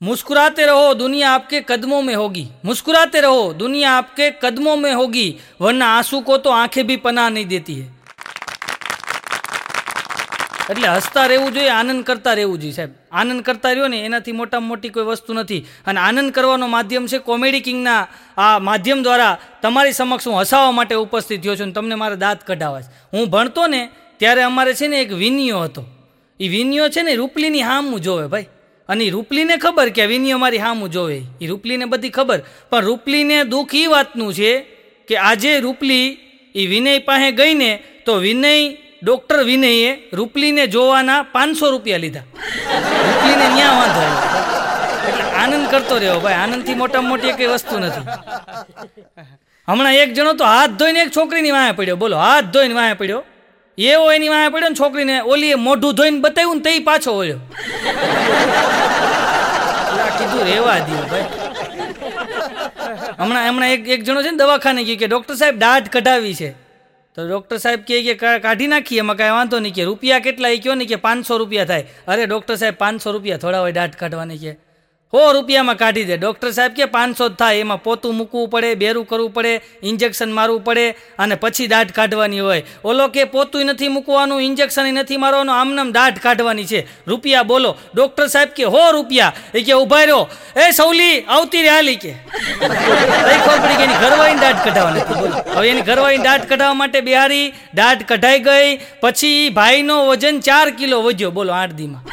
मुस्कुराते रहो दुनिया आपके कदमों में होगी मुस्कुराते रहो दुनिया आपके कदमों में होगी वरना आंसू को तो आंखें भी पनाह नहीं देती है એટલે હસતા રહેવું જોઈએ આનંદ કરતા રહેવું જોઈએ સાહેબ આનંદ કરતા રહ્યો ને એનાથી મોટામાં મોટી કોઈ વસ્તુ નથી અને આનંદ કરવાનો માધ્યમ છે કોમેડી કિંગના આ માધ્યમ દ્વારા તમારી સમક્ષ હું હસાવવા માટે ઉપસ્થિત થયો છું અને તમને મારા દાંત કઢાવા છે હું ભણતો ને ત્યારે અમારે છે ને એક વિનિયો હતો એ વિનિયો છે ને રૂપલીની હામું જોવે ભાઈ અને રૂપલીને ખબર કે આ અમારી મારી હામું જોવે. એ રૂપલીને બધી ખબર. પણ રૂપલીને દુઃખ એ વાતનું છે કે આજે રૂપલી એ વિનય પાસે ગઈને તો વિનય, ડૉક્ટર વિનયે રૂપલીને જોવાના પાંચસો રૂપિયા લીધા. રૂપલીને ન્યા વાંધો એટલે આનંદ કરતો રહ્યો, ભાઈ, આનંદથી મોટા મોટી કઈ વસ્તુ નથી. હમણાં એક જણો તો હાથ ધોઈને એક છોકરીની વાંહે પડ્યો. બોલો, હાથ ધોઈને વાંહે પડ્યો. એવો એની વાંહે પડ્યો ને છોકરીને, ઓલીએ મોઢું ધોઈને બતાવ્યું ને તે પાછો ઓળ્યો કીધું રેવા દે ભાઈ. હમણાં હમણાં એક એક જણો છે ને દવાખાને કહ્યું કે ડૉક્ટર સાહેબ દાઢ કઢાવી છે. તો ડૉક્ટર સાહેબ કહે કે કા- કાઢી નાખીએ, એમાં કાંઈ વાંધો નહીં કે રૂપિયા કેટલા એ કહો ને કે પાંચસો રૂપિયા થાય. અરે ડૉક્ટર સાહેબ, પાંચસો રૂપિયા થોડા હોય દાઢ કાઢવાની કે. સો રૂપિયામાં કાઢી દે. ડૉક્ટર સાહેબ કે પાંચસો જ થાય. એમાં પોતું મૂકવું પડે, બેરું કરવું પડે, ઇન્જેક્શન મારવું પડે અને પછી દાઢ કાઢવાની હોય. ઓલો કે પોતું નથી મૂકવાનું, ઇન્જેક્શન નથી મારવાનું, આમનામ દાઢ કાઢવાની છે. રૂપિયા બોલો. ડૉક્ટર સાહેબ કે હો રૂપિયા. એ કે ઊભા રહ્યો. એ સૌલી, આવતી રે હાલી કે. ખબર પડી કે એની ઘરવાળીને દાઢ કઢાવવા નથી. બોલો. હવે એની ઘરવાળીને દાઢ કઢાવવા માટે બિહારી દાઢ કઢાઈ ગઈ. પછી ભાઈનો વજન ચાર કિલો વધ્યો. બોલો, આઠ દીમાં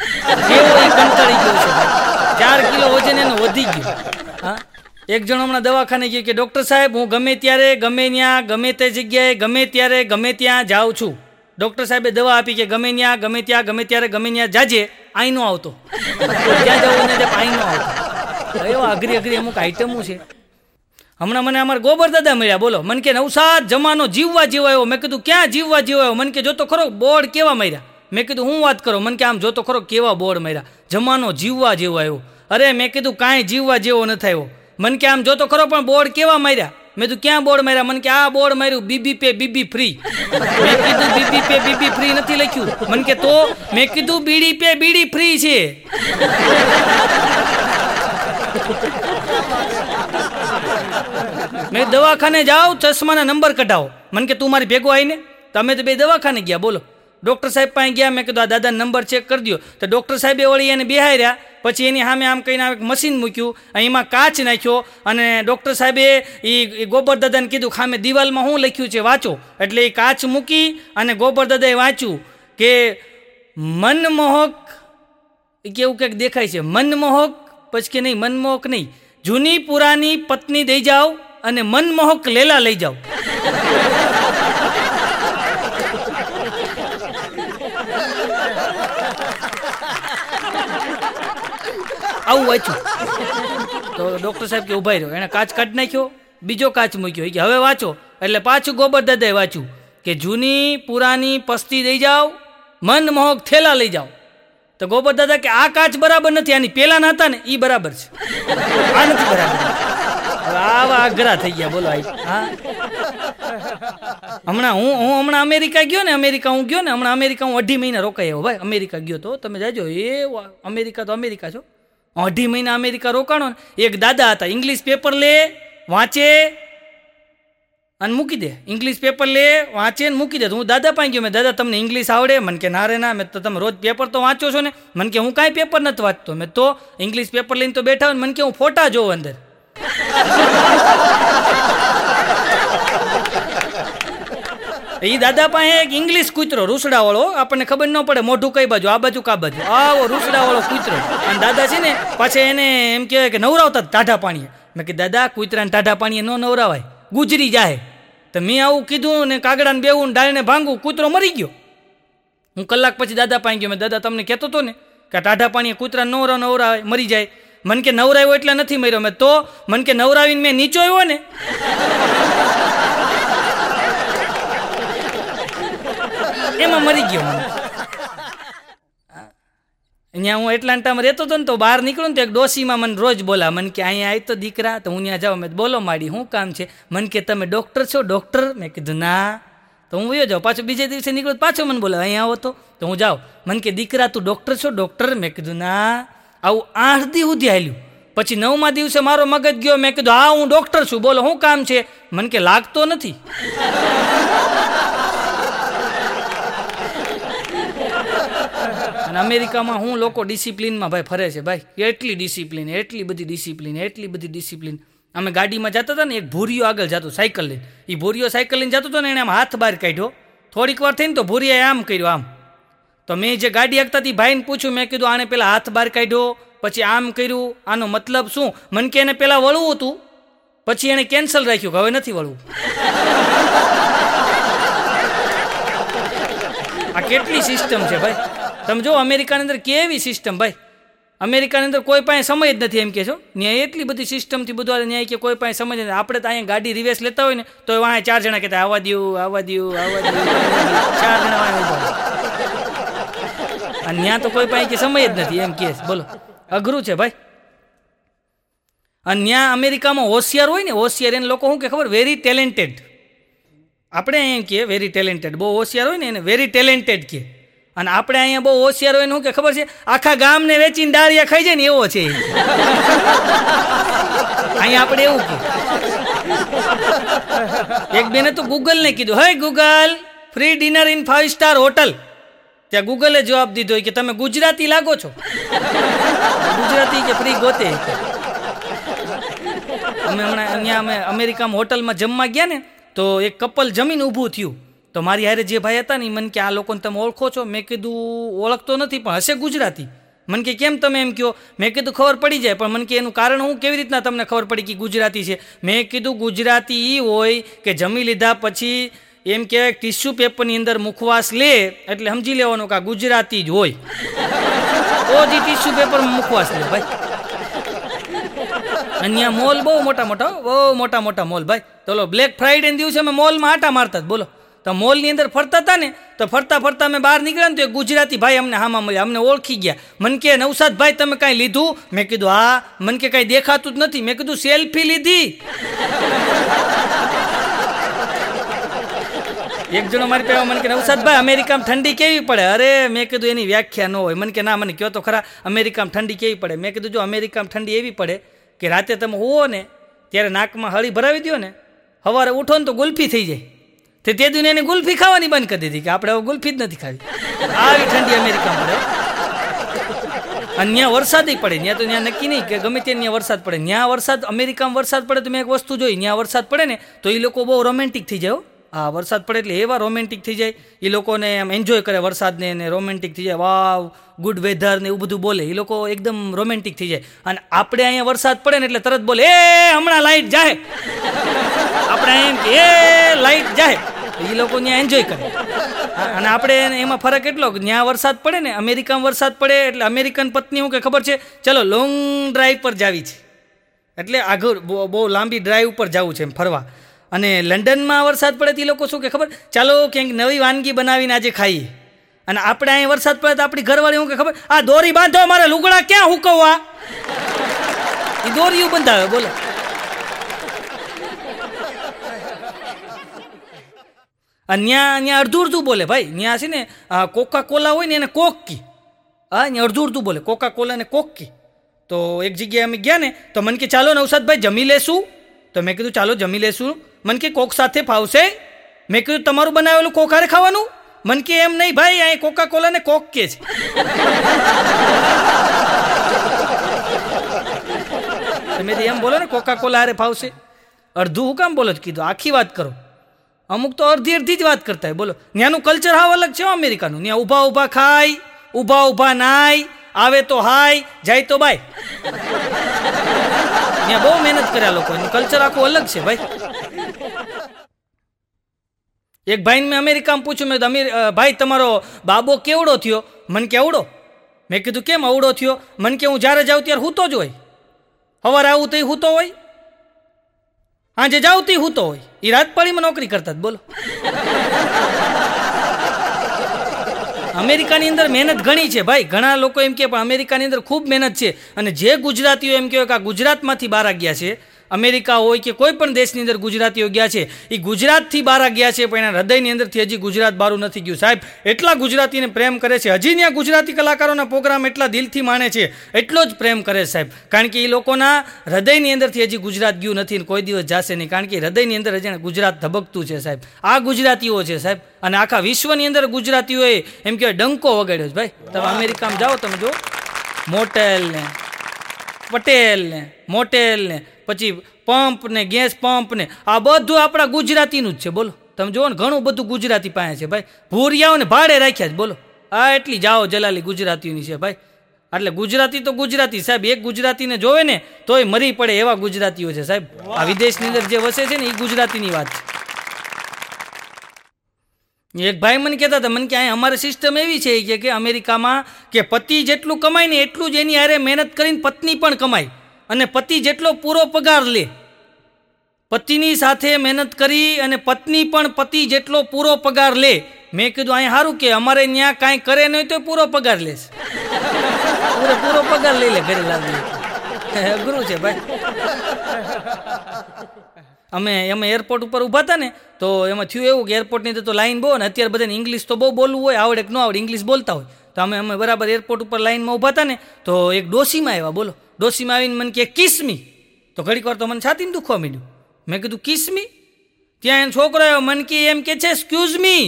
કેવો એ કંટાળી ગયો છે. ચાર કિલો વજન એનું વધી ગયું. હા? એક જણ હમણાં દવાખાને ગયો કે, ડૉક્ટર સાહેબ, હું ગમે ત્યારે, ગમે ત્યાં ગમે તે જગ્યાએ, ગમે ત્યારે, ગમે ત્યાં જાઉં છું. ડૉક્ટર સાહેબે દવા આપી કે, ગમે ત્યાં ગમે ત્યાં, ગમે ત્યારે, ગમે ત્યાં જાજે, આઈ નો આવતો. ત્યાં જવું ને આઈ નો આવતો. એવા અઘરી અઘરી અમુક આઈટમો છે. હમણાં મને અમારા ગોબર દાદા મળ્યા, બોલો. મને કે, નવસાદ જમાનો જીવવા જીવાયો મેં કીધું, ક્યાં જીવવા જીવાયો મને કે જોતો ખરો બોર્ડ કેવા માર્યા? મેં કીધું, હું વાત કરો. મને કે, આમ જોતો ખરો કેવા બોર્ડ માર્યા? જમાનો જીવવા જેવો આવ્યો. અરે મેં કીધું કાંઈ જીવવા જેવો નથી આવ્યો. મને કે આમ જોતો ખરો, પણ બોર્ડ કેવા માર્યા? મેં કીધું, ક્યાં બોર્ડ માર્યા? મને કે, આ બોર્ડ માર્યું બીબી પે બીબી ફ્રી. મેં કીધું, બીબી પે બીબી ફ્રી નથી લખ્યું. મને કે, તો? મેં કીધું, બીડી પે બીડી ફ્રી છે. મેં દવાખાને જાઓ, ચશ્માના નંબર કઢાવો. મને કે, તું મારી ભેગો આવીને? તમે તો બે દવાખાને ગયા, બોલો. ડૉક્ટર સાહેબ પાસે ગયા, મેં કીધું, આ દાદા નંબર ચેક કરી દો તો ડૉક્ટર સાહેબે વળી એને બેહાર્યા પછી એની સામે આમ કહીને એક મશીન મૂક્યું એમાં કાચ નાખ્યો અને ડૉક્ટર સાહેબે એ ગોબર દાદાને કીધું, ખામે દિવાલમાં શું લખ્યું છે? વાંચો. એટલે એ કાચ મૂકી અને ગોબર દાદાએ વાંચ્યું કે, મનમોહક કેવું કંઈક દેખાય છે, મનમોહક, પછી કે નહીં, મનમોહક નહીં, જૂની પુરાની પત્ની દઈ જાઓ અને મનમોહક લેલા લઈ જાઓ. આવું વાંચ્યું. તો ડૉક્ટર સાહેબ કે ઊભા રહ્યો. એણે કાચ કાઢી નાખ્યો, બીજો કાચ મૂક્યો. કે, હવે વાંચો. એટલે પાછું ગોબર દાદાએ વાંચ્યું કે, જૂની, પુરાની પસ્તી દઈ જાઓ મનમોહક થેલા લઈ જાઓ. તો ગોબર દાદા કે, આ કાચ બરાબર નથી, આની પેલાના હતા ને એ બરાબર છે. આ નથી બરાબર. આવા આગ્રા થઈ ગયા, બોલો હા? હમણાં હું હું હમણાં અમેરિકા ગયો ને, અમેરિકા હું ગયો ને, હમણાં અમેરિકા હું અઢી મહિના રોકાઈ આવ્યો. ભાઈ, અમેરિકા ગયો તો, તમે જાજો. એ અમેરિકા તો અમેરિકા છો. અઢી મહિના અમેરિકા રોકાણો એક દાદા હતા ઇંગ્લિશ પેપર લે, વાંચે અને મૂકી દે. ઇંગ્લિશ પેપર લે, વાંચે ને મૂકી દે. હું દાદા પાસે ગયો, મેં દાદા, તમને ઇંગ્લિશ આવડે? મને કે, ના રે, ના, મેં તો તમે રોજ પેપર તો વાંચો છો ને. મને કે, હું કાંઈ પેપર નથી વાંચતો. મેં તો ઇંગ્લિશ પેપર લઈને તો બેઠા હોય મને કે, હું ફોટા જોઉં અંદર. એ દાદા પાસે એક ઇંગ્લિશ કૂતરો, રૂસડાવાળો. આપણને ખબર ન પડે મોઢું કઈ બાજુ, આ બાજુ, કા બાજુ. આવો રૂસડાવાળો કૂતરો. અને દાદા છે ને, પાછા એને એમ કહેવાય કે નવરાવતા ટાઢા પાણીએ. મેં કે દાદા કૂતરાને ટાઢા પાણીએ ન નવરાવાય. ગુજરી જાય તો મેં આવું કીધું ને કાગડાને બેવું ડાળને ભાંગું, કૂતરો મરી ગયો. હું કલાક પછી દાદા પાસે ગયો. મેં દાદા, તમને કહેતો હતો ને કે ટાઢા પાણીએ કૂતરા નવરા નવરાવે મરી જાય. મન કે નવરાવ્યો એટલે નથી મર્યો. મેં તો? મન કે નવરાવીને મેં નીચો આવ્યો ને? એમાં મરી ગયો મને. અહીંયા હું એટલાન્ટામાં રહેતો હતો ને તો બહાર નીકળું ને તો એક ડોસીમાં મને રોજ બોલા, મને કે અહીંયા આવી તો દીકરા, તો હું ત્યાં જાઉં. મેં બોલો માડી, શું કામ છે? મને કે, તમે ડૉક્ટર છો, ડૉક્ટર. મેં કીધું, ના. તો હું વયો જાઉં, પાછો બીજે દિવસે નીકળું પાછો મને બોલો અહીંયા આવો તો. તો હું જાઉં. મને કે, દીકરા, તું ડૉક્ટર છો, ડૉક્ટર? મેં કીધું, ના. આવું આઠ દી સુધી હાલ્યું. પછી નવમા દિવસે મારો મગજ ગયો, મેં કીધું, હા, હું ડૉક્ટર છું, બોલો, શું કામ છે? મને કે, લાગતો નથી. અને અમેરિકામાં હું લોકો ડિસિપ્લિનમાં ભાઈ ફરે છે, ભાઈ. એટલી ડિસિપ્લિન, એટલી બધી ડિસિપ્લિન, એટલી બધી ડિસિપ્લિન. અમે ગાડીમાં જતા હતા ને, એક ભૂરીયો આગળ જતો, સાયકલ લઈને. એ ભૂરીયો સાયકલ લઈને જતો હતો ને, એને આમ હાથ બહાર કાઢ્યો. થોડીક વાર થઈને તો ભૂરીયાએ આમ કર્યું, આમ. તો મેં જે ગાડી આગતા હતી, ભાઈને પૂછ્યું, મેં કીધું, આને પેલા હાથ બહાર કાઢ્યો, પછી આમ કર્યું. આનો મતલબ શું? મન કે, એને પેલા વળવું હતું. પછી એણે કેન્સલ રાખ્યું, કે હવે નથી વળવું. આ કેટલી સિસ્ટમ છે, ભાઈ. તમે જો અમેરિકાની અંદર કેવી સિસ્ટમ ભાઈ? અમેરિકાની અંદર કોઈ પાસે સમય જ નથી એમ કે છો? ન્યાય એટલી બધી સિસ્ટમથી બધું ન્યાય કે કોઈ પાસે સમય નથી. આપણે તો અહીંયા ગાડી રિવેસ લેતા હોય ને, તો વાંહે ચાર જણા કહેતા આવવા દ્યું આવવા દઉં આવવા દ્યું. ચાર જણા અને ત્યાં તો કોઈ પાસે કે સમય જ નથી એમ કે બોલો. અઘરું છે ભાઈ. અને ત્યાં અમેરિકામાં હોશિયાર હોય ને, હોશિયાર એને લોકો શું કે ખબર? વેરી ટેલેન્ટેડ આપણે એમ કે વેરી ટેલેન્ટેડ બહુ હોશિયાર હોય ને એને વેરી ટેલેન્ટેડ કે. અને આપણે અહીંયા બહુ હોશિયાર હોય શું કે ખબર છે? આખા ગામને વેચીને દાળિયા ખાઈ જાય ને એવો છે અહીંયા આપણે એવું કે એક બેને તો ગૂગલને કીધું, hey Google free dinner in five star hotel ત્યાં ગૂગલે જવાબ દીધો કે, તમે ગુજરાતી લાગો છો. ગુજરાતી કે ફ્રી ગોતે અમે હમણાં અહીંયા અમે અમેરિકામાં હોટલમાં જમવા ગયા ને, તો એક કપલ જમીન ઊભું થયું. તો મારી હારે જે ભાઈ હતા ને મને કે આ લોકોને તમે ઓળખો છો. મેં કીધું, ઓળખતો નથી, પણ હશે ગુજરાતી. મને કે, કેમ તમે એમ કહો મેં કીધું, ખબર પડી જાય. પણ મને કે, એનું કારણ હું કેવી રીતના તમને ખબર પડી કે ગુજરાતી છે? મેં કીધું, ગુજરાતી એ હોય કે જમી લીધા પછી એમ કહેવાય ટીસ્યુ પેપરની અંદર મુખવાસ લે એટલે સમજી લેવાનું કે આ ગુજરાતી જ હોય. તો જ ટીસ્યુ પેપરમાં મુખવાસ લે, ભાઈ. અહીંયા મોલ બહુ મોટા મોટા બહુ મોટા મોટા મોલ, ભાઈ. ચલો બ્લેક ફ્રાઈડે દિવસે અમે મોલમાં આટા મારતા જ, બોલો. તો મોલની અંદર ફરતા હતા ને, તો ફરતા ફરતા અમે બહાર નીકળ્યા ને તો એક ગુજરાતી ભાઈ અમને હામાં મળ્યા. અમને ઓળખી ગયા. મન કે, નવસાદ ભાઈ, તમે કાંઈ લીધું? મેં કીધું, હા. મન કે, કાંઈ દેખાતું જ નથી. મેં કીધું, સેલ્ફી લીધી. એક જણો મારી કહેવા મને કે નવસાદભાઈ અમેરિકામાં ઠંડી કેવી પડે? અરે, મેં કીધું, એની વ્યાખ્યા ન હોય. મને કે, ના, મને કહો તો ખરા, અમેરિકામાં ઠંડી કેવી પડે? મેં કીધું, જો અમેરિકામાં ઠંડી એવી પડે કે રાતે તમે હોવો ને, ત્યારે નાકમાં હળી ભરાવી દો ને, સવારે ઉઠો ને તો ગુલ્ફી થઈ જાય. તે તે દિને એને ગુલ્ફી ખાવાની બંધ કરી દીધી કે આપણે હવે ગુલ્ફી જ નથી ખાવી. આવી ઠંડી અમેરિકામાં પડે અને ત્યાં વરસાદ પડે, ત્યાં તો ત્યાં નક્કી નહીં કે ગમે ત્યાં ત્યાં વરસાદ પડે. ત્યાં વરસાદ, અમેરિકામાં વરસાદ પડે તો મેં એક વસ્તુ જોઈ, ત્યાં વરસાદ પડે ને, તો એ લોકો બહુ રોમેન્ટિક થઈ જાય હા. વરસાદ પડે એટલે એવા રોમેન્ટિક થઈ જાય એ લોકોને આમ એન્જોય કરે વરસાદને ને રોમેન્ટિક થઈ જાય. વાવ ગુડ વેધર ને એવું બધું બોલે. એ લોકો એકદમ રોમેન્ટિક થઈ જાય. અને આપણે અહીંયા વરસાદ પડે ને એટલે તરત બોલે, એ, હમણાં લાઈટ જાહે. આપણે એમ કે, એ લાઇટ જાહે. એ લોકો ત્યાં એન્જોય કરે. અને આપણે એમાં ફરક એટલો કે ત્યાં વરસાદ પડે ને, અમેરિકામાં વરસાદ પડે એટલે અમેરિકન પત્ની હું કે ખબર છે, ચલો લોંગ ડ્રાઈવ પર જાવી છે. એટલે આગળ બહુ લાંબી ડ્રાઈવ ઉપર જવું છે એમ ફરવા. અને લંડનમાં વરસાદ પડે તે લોકો શું કે ખબર, ચાલો, ક્યાંક નવી વાનગી બનાવીને આજે ખાઈએ. અને આપણે અહીંયા વરસાદ પડે તો આપણી ઘરવાળી શું કે ખબર, આ દોરી બાંધો, મારે લુગડા ક્યાં હુકવવા? એ દોરીઓ બંધાવે, બોલો. ત્યાં ત્યાં અડધું અડધું બોલે ભાઈ. ત્યાં છે ને કોકા કોલા હોય ને એને કોકી હા ત્યાં અડધું અડધું બોલે. કોકા કોલા ને કોકી તો એક જગ્યાએ અમે ગયા ને, તો મને કે, ચાલો નવસાદભાઈ જમી લેશું. તો મેં કીધું, ચાલો જમી લેશું. મને કે, કોક સાથે ફાવશે. મેં કીધું, તમારું બનાવેલું કોક હારે ખાવાનું? મન કે, એમ નહીં ભાઈ, અહીં કોકા કોલા ને કોક કે છે. તમે એમ બોલો ને કોકા કોલા હારે ફાવશે. અડધું હું કામ બોલો જ કીધું. આખી વાત કરો. અમુક તો અડધી અડધી જ વાત કરતા હોય. બોલો. ત્યાંનું કલ્ચર હાવ અલગ છે અમેરિકાનું. ત્યાં ઊભા ઊભા ખાય, ઊભા ઊભા નાય, આવે તો હાય, જાય તો બાય. ત્યાં બહુ મહેનત કર્યા લોકો. કલ્ચર આખું અલગ છે ભાઈ. એક ભાઈને મેં અમેરિકામાં પૂછ્યું, મેં ભાઈ, તમારો બાબો કેવડો થયો? મને કેવડો મેં કીધું, કેમ અવડો થયો? મને કે, હું જ્યારે જાઉં ત્યારે હૂતો જ હોય. સવારે આવું તો હૂતો હોય. આજે જાઉં તો હૂતો હોય. એ રાજપાળીમાં નોકરી કરતા બોલો. અમેરિકાની અંદર મહેનત ઘણી છે ભાઈ. ઘણા લોકો એમ કે પણ અમેરિકાની અંદર ખૂબ મહેનત છે. અને જે ગુજરાતીઓ એમ કહેવાય કે આ ગુજરાતમાંથી બહાર ગયા છે અમેરિકા હોય કે કોઈ પણ દેશની અંદર ગુજરાતીઓ ગયા છે એ ગુજરાતથી બહાર ગયા છે, પણ એના હૃદયની અંદરથી હજી ગુજરાત બારું નથી ગયું. સાહેબ, એટલા ગુજરાતીને પ્રેમ કરે છે. હજી ત્યાં ગુજરાતી કલાકારોના પ્રોગ્રામ એટલા દિલથી માણે છે, એટલો જ પ્રેમ કરે છે, સાહેબ. કારણ કે એ લોકોના હૃદયની અંદરથી હજી ગુજરાત ગયું નથી કોઈ દિવસ જશે નહીં. કારણ કે હૃદયની અંદર હજી ગુજરાત ધબકતું છે, સાહેબ. આ ગુજરાતીઓ છે, સાહેબ. અને આખા વિશ્વની અંદર ગુજરાતીઓએ એમ કહેવાય ડંકો વગાડ્યો છે, ભાઈ. તમે અમેરિકામાં જાઓ, તમે જો મોટેલ ને પટેલ ને મોટેલ ને પછી પંપ ને ગેસ પંપ ને આ બધું આપણા ગુજરાતીનું જ છે બોલો. તમે જુઓ ને ઘણું બધું ગુજરાતી પાસે છે ભાઈ. ભૂરિયાઓને ભાડે રાખ્યા છે બોલો. આ એટલી જાઓ જલાલી ગુજરાતીઓની છે ભાઈ. એટલે ગુજરાતી તો ગુજરાતી સાહેબ. એક ગુજરાતીને જોવે ને તોય મરી પડે એવા ગુજરાતીઓ છે સાહેબ. આ વિદેશની અંદર જે વસે છે ને એ ગુજરાતીની વાત છે. એક ભાઈ મને કહેતા હતા મને કે અહીં અમારી સિસ્ટમ એવી છે કે કે અમેરિકામાં કે પતિ જેટલું કમાય ને એટલું જ એની હારે મહેનત કરીને પત્ની પણ કમાય. અને પતિ જેટલો પૂરો પગાર લે. પતિની સાથે મહેનત કરી અને પત્ની પણ પતિ જેટલો પૂરો પગાર લે. મેં કીધું, અહીં સારું કે અમારે ત્યાં કાંઈ કરે નહીં તો પૂરો પગાર લેશે પૂરો પૂરો પગાર લઈ લે ઘરે લાવી અઘરું છે ભાઈ. અમે અમે એરપોર્ટ ઉપર ઊભા હતા ને, તો એમાં થયું એવું કે એરપોર્ટની તો લાઈન બહુ ને, અત્યારે બધાને ઇંગ્લિશ તો બહુ બોલવું હોય, આવડે કે ન આવડે ઇંગ્લિશ બોલતા હોય. તો અમે અમે બરાબર એરપોર્ટ ઉપર લાઇનમાં ઊભા હતા ને, તો એક ડોસીમાં આવ્યા, બોલો. ડોસીમાં આવીને મને કહે કિસમી તો ઘડીક વાર તો મને છાતીને દુખવા માંડ્યું. મેં કીધું કિસમી ત્યાં એનો છોકરો આવ્યો, મન કે એમ કે છે એક્સક્યુઝ મી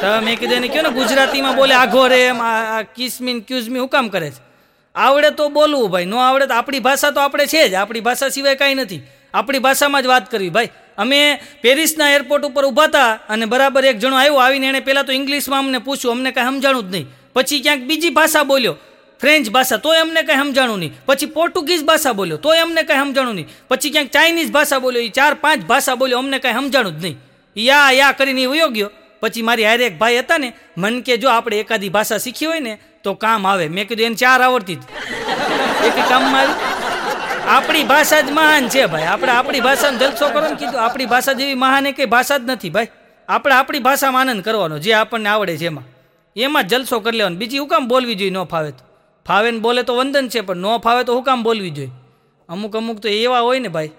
તો મેં કીધું, એને કહ્યું ને ગુજરાતીમાં બોલે, આઘો રે એમ, આ કિસમી ક્યુઝમી હું કામ કરે છે? આવડે તો બોલવું ભાઈ, ન આવડે તો આપણી ભાષા તો આપણે છે જ, આપણી ભાષા સિવાય કાંઈ નથી. આપણી ભાષામાં જ વાત કરવી. ભાઈ, અમે પેરિસના એરપોર્ટ ઉપર ઊભા હતા અને બરાબર એક જણો આવ્યો, આવીને એણે પહેલાં તો ઇંગ્લિશમાં અમને પૂછ્યું, અમને કાંઈ સમજાણું જ નહીં. પછી ક્યાંક બીજી ભાષા બોલ્યો, ફ્રેન્ચ ભાષા, તોય અમને કાંઈ સમજાણું નહીં. પછી પોર્ટુગીઝ ભાષા બોલ્યો, તોય અમને કંઈ સમજાણું નહીં. પછી ક્યાંક ચાઇનીઝ ભાષા બોલ્યો એ ચાર પાંચ ભાષા બોલ્યો, અમને કંઈ સમજાણું જ નહીં. યા યા કરીને વયો ગયો. પછી મારી હારે એક ભાઈ હતા ને, મન કે જો આપણે એકાદી ભાષા શીખી હોય ને, તો કામ આવે. મેં કીધું, એને ચાર આવડતી જ. એક કામમાં આવી આપણી ભાષા જ મહાન છે ભાઈ. આપણે આપણી ભાષાનો જલસો કરો ને કીધું, આપણી ભાષા જેવી મહાન એ કંઈ ભાષા જ નથી ભાઈ. આપણે આપણી ભાષામાં આનંદ કરવાનો, જે આપણને આવડે છે એમાં. એમાં જલસો કરી લેવાનો. બીજી હું કામ બોલવી જોઈએ, ન ફાવે તો. ફાવે ને બોલે તો વંદન છે, પણ ન ફાવે તો હું કામ બોલવી જોઈએ. અમુક અમુક તો એવા હોય ને ભાઈ.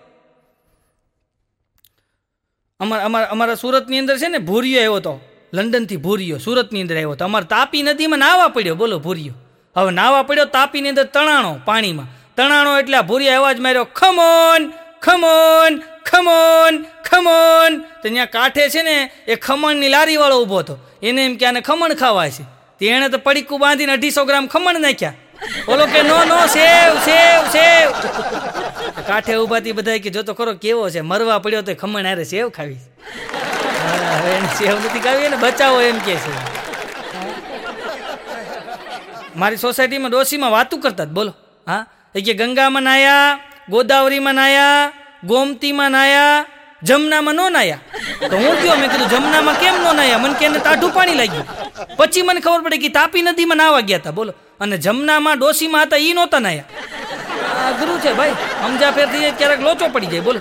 અમારા અમારા અમારા સુરતની અંદર છે ને, ભૂરિયો આવ્યો હતો લંડનથી ભૂરિયો, સુરતની અંદર આવ્યો હતો અમારે તાપી નદીમાં નાવા પડ્યો, બોલો ભૂરિયો. હવે નાવા પડ્યો તાપીની અંદર તણાણો પાણીમાં. તણાણો એટલે ભૂરિયા અવાજ માર્યો ખમોન ખમોન ખમોન ખમોન તો ત્યાં કાંઠે છે ને, એ ખમણની લારીવાળો ઊભો હતો. એને એમ કે આને ખમણ ખાવા છે. તેણે તો પડીકું બાંધીને અઢીસો ગ્રામ ખમણ નાખ્યા. ઓલો કે, નો નો, સેવ સેવ સેવ. કાંઠે ઊભાથી બધા કે જો તો ખરો, કેવો છે? મરવા પડ્યો તો ખમણ હારે સેવ ખાવી એને સેવ નથી ખાવી ને બચાવો એમ કે છે. મારી સોસાયટીમાં ડોશીમાં વાતું કરતા જ, બોલો. હા? એ કે ગંગામાં નાયા, ગોદાવરીમાં નાયા, ગોમતીમાં નાયા, જમનામાં નો નાયા. તો હું કયો? મેં કીધું, જમનામાં કેમ નો નાયા? મને કે એને તાઠું પાણી લાગ્યું. પછી મને ખબર પડી કે તાપી નદીમાં નાવા ગયા હતા. બોલો. અને જમનામાં ડોસીમાં હતા એ નહોતા નાયા. અઘરું છે ભાઈ. સમજા ફેરથી ક્યારેક લોચો પડી જાય. બોલો.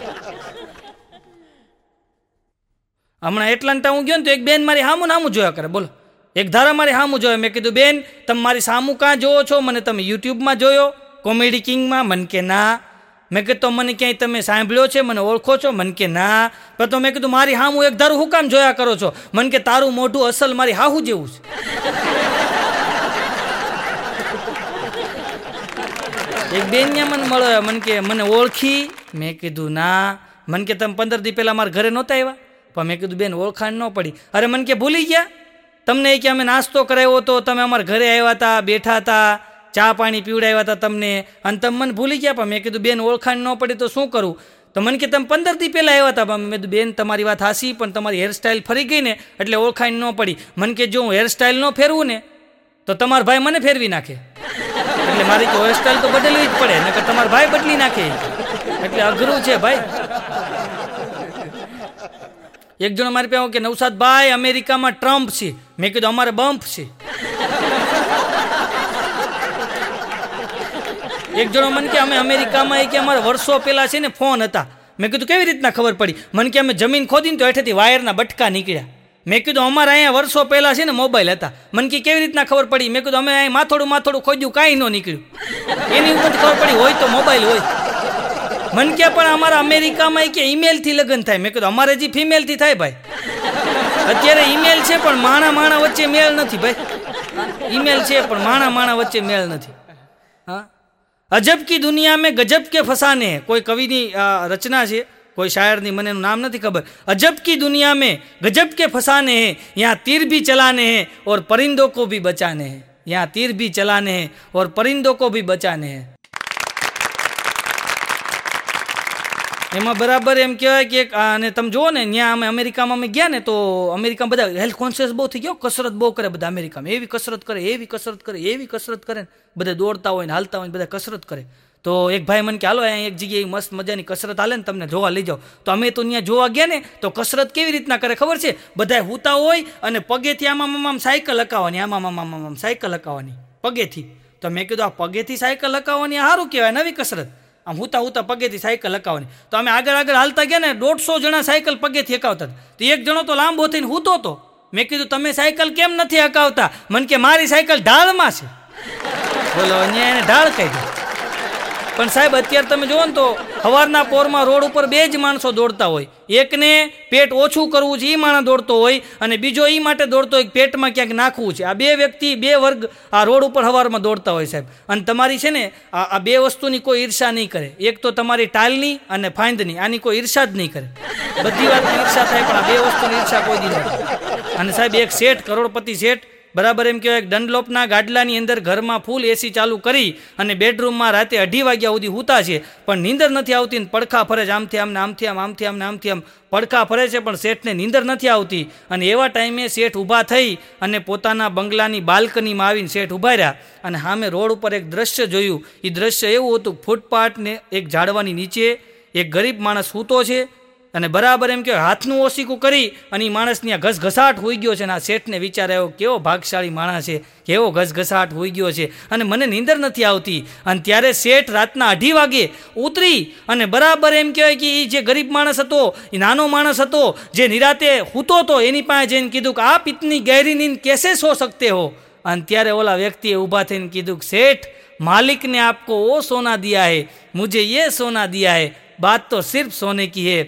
હમણાં એટલાન્ટા હું ગયો ને તો એક બેન મારી હામું નામું જોયા કરે. બોલો. એક ધારા મારી સામું જોયો. મેં કીધું, બેન, તમે મારી સામું કાં જોવો છો? મને તમે યુટ્યુબમાં જોયો. કોમેડી કિંગમાં મન કે ના. મેં કીધું તો મને ક્યાંય તમે સાંભળ્યો છે? મને ઓળખો છો? મન કે ના. પણ તો મેં કીધું, મારી હામું એક ધારું હું કામ જોયા કરો છો? મન કે, તારું મોઢું અસલ મારી હાહુ જેવું છે. એક બેન મને મળ્યો, મને કે, મને ઓળખી. મેં કીધું, ના. મન કે, તમે પંદર દી પહેલાં મારા ઘરે નહોતા આવ્યા? પણ મેં કીધું, બેન, ઓળખાણ ન પડી. અરે, મન કે, ભૂલી ગયા? તમને કે અમે નાસ્તો કરાવ્યો હતો, તમે અમારા ઘરે આવ્યા હતા, બેઠા હતા ચા પાણી પીવડાવ્યા હતા તમને? અને તમે મને ભૂલી ગયા, પણ મેં કીધું, બેન, ઓળખાણ ન પડે તો શું કરું? તો મને કે, તમે પંદર દી પહેલાં આવ્યા હતા. પણ મેં કીધું, બેન, તમારી વાત હાસી, પણ તમારી હેરસ્ટાઇલ ફરી ગઈ ને, એટલે ઓળખાણ ન પડી. મને કે, જો હું હેરસ્ટાઇલ ન ફેરવું ને, તો તમારા ભાઈ મને ફેરવી નાખે. એટલે મારી તો હેરસ્ટાઈલ તો બદલવી જ પડે, નકર તમારા ભાઈ બદલી નાખે. એટલે અઘરું છે, ભાઈ. એક જણો મારી પાસે કે નવસાદભાઈ અમેરિકામાં ટ્રમ્પ છે. મેં કીધું, અમારે બમ્પ છે. એક જણો મને કે, અમે અમેરિકામાં એ કે અમારા વર્ષો પહેલા છે ને ફોન હતા. મેં કીધું, કેવી રીતના ખબર પડી? મને કે, અમે જમીન ખોદીને તો હેઠેથી વાયરના બટકા નીકળ્યા. મેં કીધું, અમારા અહીંયા વર્ષો પહેલાં છે ને મોબાઈલ હતા. મને કે, કેવી રીતના ખબર પડી? મેં કીધું, અમે અહીં માથોડું માથોડું ખોજ્યું કાંઈ ન નીકળ્યું. એની ઉપર ખબર પડી, હોય તો મોબાઈલ હોય. મન કે, પણ અમારા અમેરિકામાં કે ઈમેલથી લગ્ન થાય. મેં કીધું, અમારે જે ફિમેલથી થાય ભાઈ. અત્યારે ઈમેલ છે, પણ માણા માણા વચ્ચે મેળ નથી ભાઈ. ઈમેલ છે, પણ માણા માણા વચ્ચે મેળ નથી. હા? अजब की दुनिया में गजब के फसाने कोई कवि नहीं रचना है कोई शायर नहीं, मैंने नाम नहीं खबर। अजब की दुनिया में गजब के फसाने हैं, यहाँ तीर भी चलाने हैं और परिंदों को भी बचाने हैं। यहाँ तीर भी चलाने हैं और परिंदों को भी बचाने हैं। એમાં બરાબર એમ કહેવાય કે અને તમે જુઓ ને ત્યાં અમે અમેરિકામાં અમે ગયા ને, તો અમેરિકામાં બધા હેલ્થ કોન્શિયસ બહુ થઈ ગયો કસરત બહુ કરે બધા અમેરિકામાં. એવી કસરત કરે, એવી કસરત કરે, એવી કસરત કરે ને. બધા દોડતા હોય ને, હાલતા હોય ને, બધા કસરત કરે. તો એક ભાઈ મને કે, હાલો, અહીંયા એક જગ્યાએ મસ્ત મજાની કસરત હાલે ને, તમને જોવા લઈ જાઓ. તો અમે તો ત્યાં જોવા ગયા ને, તો કસરત કેવી રીતના કરે ખબર છે? બધા હુતા હોય અને પગેથી આમાં આમ સાયકલ હકાવવાની આમાં આમ આમ સાયકલ હકાવવાની પગેથી. તો મેં કીધું, આ પગેથી સાયકલ હકાવવાની સારું કહેવાય, નવી કસરત. આમ હુતા હુતા પગેથી સાયકલ હકાવવાની. તો અમે આગળ આગળ હાલતા ગયા ને, દોઢસો જણા સાયકલ પગેથી હકાવતા તો એક જણો તો લાંબો થઈને હૂતો હતો. મેં કીધું, તમે સાયકલ કેમ નથી હકાવતા? મને કે, મારી સાયકલ ઢાળમાં છે. બોલો, અહીંયા એને ઢાળ કાઢી પણ સાહેબ, અત્યારે તમે જુઓ ને તો સવારના પોરમાં રોડ ઉપર બે જ માણસો દોડતા હોય. એકને પેટ ઓછું કરવું છે એ માણસ દોડતો હોય અને બીજો એ માટે દોડતો હોય પેટમાં ક્યાંક નાખવું છે. આ બે વ્યક્તિ, બે વર્ગ આ રોડ ઉપર સવારમાં દોડતા હોય સાહેબ. અને તમારી છે ને, આ બે વસ્તુની કોઈ ઈર્ષા નહીં કરે. એક તો તમારી ટાલની અને ફાંદની. આની કોઈ ઈર્ષા જ નહીં કરે. બધી વાતની ઈર્ષા થાય, પણ આ બે વસ્તુની ઈર્ષા કોઈ દી ન અને સાહેબ, એક શેઠ, કરોડપતિ શેઠ બરાબર એમ કહેવાય ડનલોપના ગાડલાની અંદર ઘરમાં ફૂલ એસી ચાલુ કરી અને બેડરૂમમાં રાતે અઢી વાગ્યા સુધી હૂતા છે. પણ નીંદર નથી આવતી ને પડખા ફરે છે. આમથી આમને આમથી આમ આમથી આમને આમથી આમ પડખા ફરે છે, પણ શેઠને નીંદર નથી આવતી. અને એવા ટાઈમે શેઠ ઊભા થઈ અને પોતાના બંગલાની બાલ્કનીમાં આવીને શેઠ ઊભા રહ્યા. અને સામે રોડ ઉપર એક દ્રશ્ય જોયું. એ દ્રશ્ય એવું હતું, ફૂટપાથને એક ઝાડવાની નીચે એક ગરીબ માણસ સૂતો છે. અને બરાબર એમ કે હાથનું ઓસીકું કરી અને એ માણસની આ ઘસઘસાટ હોઈ ગયો છે અને આ શેઠને વિચાર આવ્યો, કેવો ભાગશાળી માણસ છે, કેવો ઘસઘસાટ હોઈ ગયો છે. અને મને નીંદર નથી આવતી. અને ત્યારે શેઠ રાતના અઢી વાગે ઉતરી અને બરાબર એમ કહેવાય કે એ જે ગરીબ માણસ હતો એ નાનો માણસ હતો, જે નિરાતે હૂતો હતો, એની પાસે જઈને કીધું કે, આ પિત્તની ગેરી નીંદ કેસે સો શકતે હો? અને ત્યારે ઓલા વ્યક્તિએ ઊભા થઈને કીધું કે, શેઠ, માલિકને આપકો ઓ સોના દિયા હે, મુજે યે સોના દિયા હે. बात तो सिर्फ सोने की है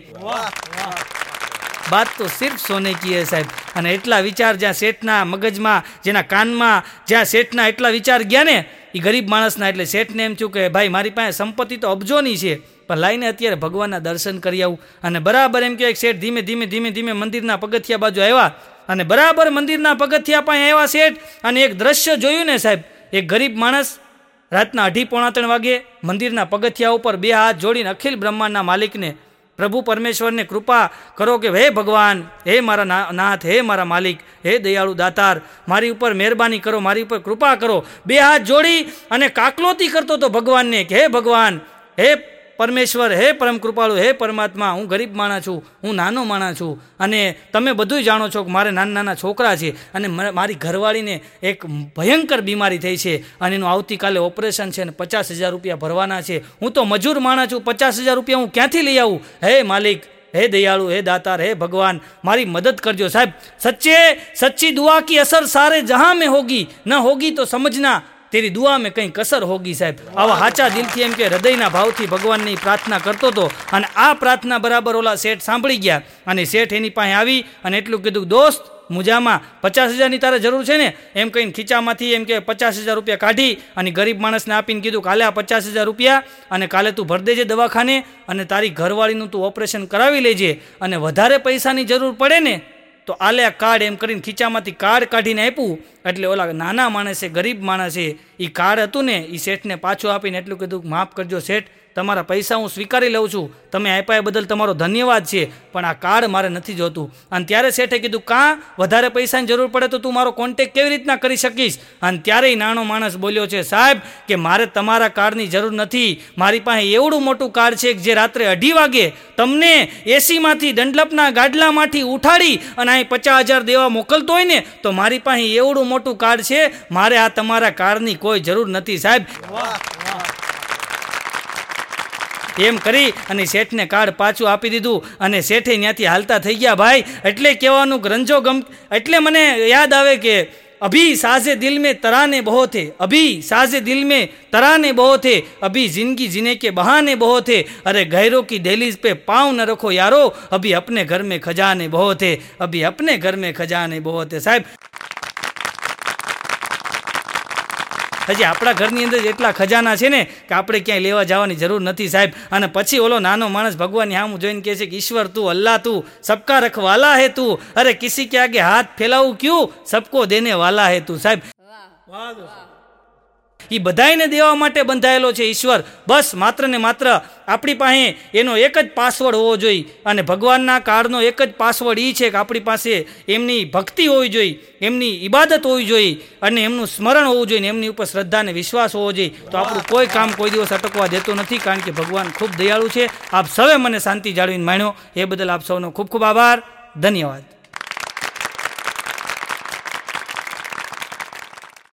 બાત તો સિર્ફ સોને કી હે સાહેબ અને એટલા વિચાર જ્યાં શેઠના મગજમાં જેના કાનમાં જ્યાં શેઠના એટલા વિચાર ગયા ને એ ગરીબ માણસના એટલે શેઠને એમ થયું કે ભાઈ મારી પાસે સંપત્તિ તો અબજોની છે પણ લાઈને અત્યારે ભગવાનના દર્શન કરી આવું અને બરાબર એમ કે શેઠ ધીમે ધીમે ધીમે ધીમે મંદિરના પગથિયા બાજુ આવ્યા અને બરાબર મંદિરના પગથિયા પાસે આવ્યા શેઠ અને એક દ્રશ્ય જોયું ને સાહેબ એક ગરીબ માણસ રાતના અઢી પોણા ત્રણ વાગે મંદિરના પગથિયા ઉપર બે હાથ જોડીને અખિલ બ્રહ્માંડના માલિકને, પ્રભુ પરમેશ્વરને કૃપા કરો કે હે ભગવાન, હે મારા નાથ, હે મારા માલિક, હે દયાળુ દાતાર, મારી ઉપર મહેરબાની કરો, મારી ઉપર કૃપા કરો. બે હાથ જોડી અને કાકલોતી કરતો તો ભગવાનને કે, હે ભગવાન, હે પરમેશ્વર, હે પરમ કૃપાળુ, હે પરમાત્મા, હું ગરીબ માણા છું, હું નાનો માણા છું. અને તમે બધું જાણો છો કે મારે નાના નાના છોકરા છે અને મારી ઘરવાળીને એક ભયંકર બીમારી થઈ છે અને એનું આવતીકાલે ઓપરેશન છે અને પચાસ હજાર રૂપિયા ભરવાના છે. હું તો મજૂર માણા છું, પચાસ હજાર રૂપિયા હું ક્યાંથી લઈ આવું? હે માલિક, હે દયાળુ, હે દાતાર, હે ભગવાન, મારી મદદ કરજો. સાહેબ, સચ્ચે, સચ્ચી દુઆ કી અસર સારે જહાં મેં હોગી. ન હોગી તો સમજના તેરી દુઆ મેં કંઈ કસર હોગી સાહેબ. આવા હાચા દિલથી એમ કે હૃદયના ભાવથી ભગવાનની પ્રાર્થના કરતો હતો અને આ પ્રાર્થના બરાબર ઓલા શેઠ સાંભળી ગયા અને શેઠ એની પાસે આવી અને એટલું કીધું, દોસ્ત, મુજામાં પચાસ હજારની તારે જરૂર છે ને? એમ કહીને ખીચામાંથી એમ કે, પચાસ હજાર રૂપિયા કાઢી અને ગરીબ માણસને આપીને કીધું, કાલે આ પચાસ હજાર રૂપિયા અને કાલે તું ભરી દેજે દવાખાને અને તારી ઘરવાળીનું તું ઓપરેશન કરાવી લેજે અને વધારે પૈસાની જરૂર પડે ને? તો આલે કાર્ડ એમ કરીને ખીચામાંથી કાર્ડ કાઢીને આપ્યું. એટલે ઓલા નાના માણસે, ગરીબ માણસે એ કાર્ડ હતું ને એ શેઠને પાછું આપીને એટલું કીધું માફ કરજો શેઠ તમારા પૈસા હું સ્વીકારી લઉં છું. તમે આપ્યા બદલ તમારો ધન્યવાદ છે, પણ આ કાર્ડ મારે નથી જોતું. અને ત્યારે શેઠે કીધું, કાં? વધારે પૈસાની જરૂર પડે તો તું મારો કોન્ટેક કેવી રીતના કરી શકીશ? અને ત્યારે નાનો માણસ બોલ્યો છે, સાહેબ, કે મારે તમારા કાર્ડની જરૂર નથી. મારી પાસે એવડું મોટું કાર્ડ છે કે જે રાત્રે અઢી વાગે તમને એસીમાંથી દંડલપના ગાડલામાંથી ઉઠાડી અને અહીં પચાસ હજાર દેવા મોકલતો હોય ને, તો મારી પાસે એવડું મોટું કાર્ડ છે. મારે આ તમારા કાર્ડની કોઈ જરૂર નથી, સાહેબ. एम कर शेठ ने कार्ड પાછું આપી દીધું અને શેઠે ત્યાંથી હાલતા થઈ ગયા. ભાઈ, એટલે કહેવાનું ગ્રંજો ગમ એટલે મને યાદ આવે કે अभी साजे दिल में तराने बहो थे अभी साजे दिल में तराने बहो थे अभी ज़िंदगी जीने के बहाने बहो थे अरे गैरों की दहलीज पे पाँव न रखो यारो अभी अपने घर में खजाने बहो थे अभी अपने घर में खजाने बहुत थे साहब હજી આપણા ઘરની અંદર એટલા ખજાના છે ને કે આપણે ક્યાંય લેવા જવાની જરૂર નથી સાહેબ. અને પછી ઓલો નાનો માણસ ભગવાનની સામું જોઈને કહે છે કે, ઈશ્વર તું, અલ્લાહ તું, સબકા રખવાલા હે તું. અરે, કિસી કે આગે હાથ ફેલાવું ક્યું? સબકો દેને વાલા હે તું સાહેબ. એ બધાને દેવા માટે બંધાયેલો છે ઈશ્વર. બસ માત્ર ને માત્ર આપણી પાસે એનો એક જ પાસવર્ડ હોવો જોઈએ. અને ભગવાનના કાળનો એક જ પાસવર્ડ એ છે કે આપણી પાસે એમની ભક્તિ હોવી જોઈએ, એમની ઈબાદત હોવી જોઈએ અને એમનું સ્મરણ હોવું જોઈએ એમની ઉપર શ્રદ્ધા અને વિશ્વાસ હોવો જોઈએ. તો આપણું કોઈ કામ કોઈ દિવસ અટકવા દેતું નથી કારણ કે ભગવાન ખૂબ દયાળુ છે. આપ સૌએ મને શાંતિ જાળવીને માણ્યો. એ બદલ આપ સૌનો ખૂબ ખૂબ આભાર. ધન્યવાદ.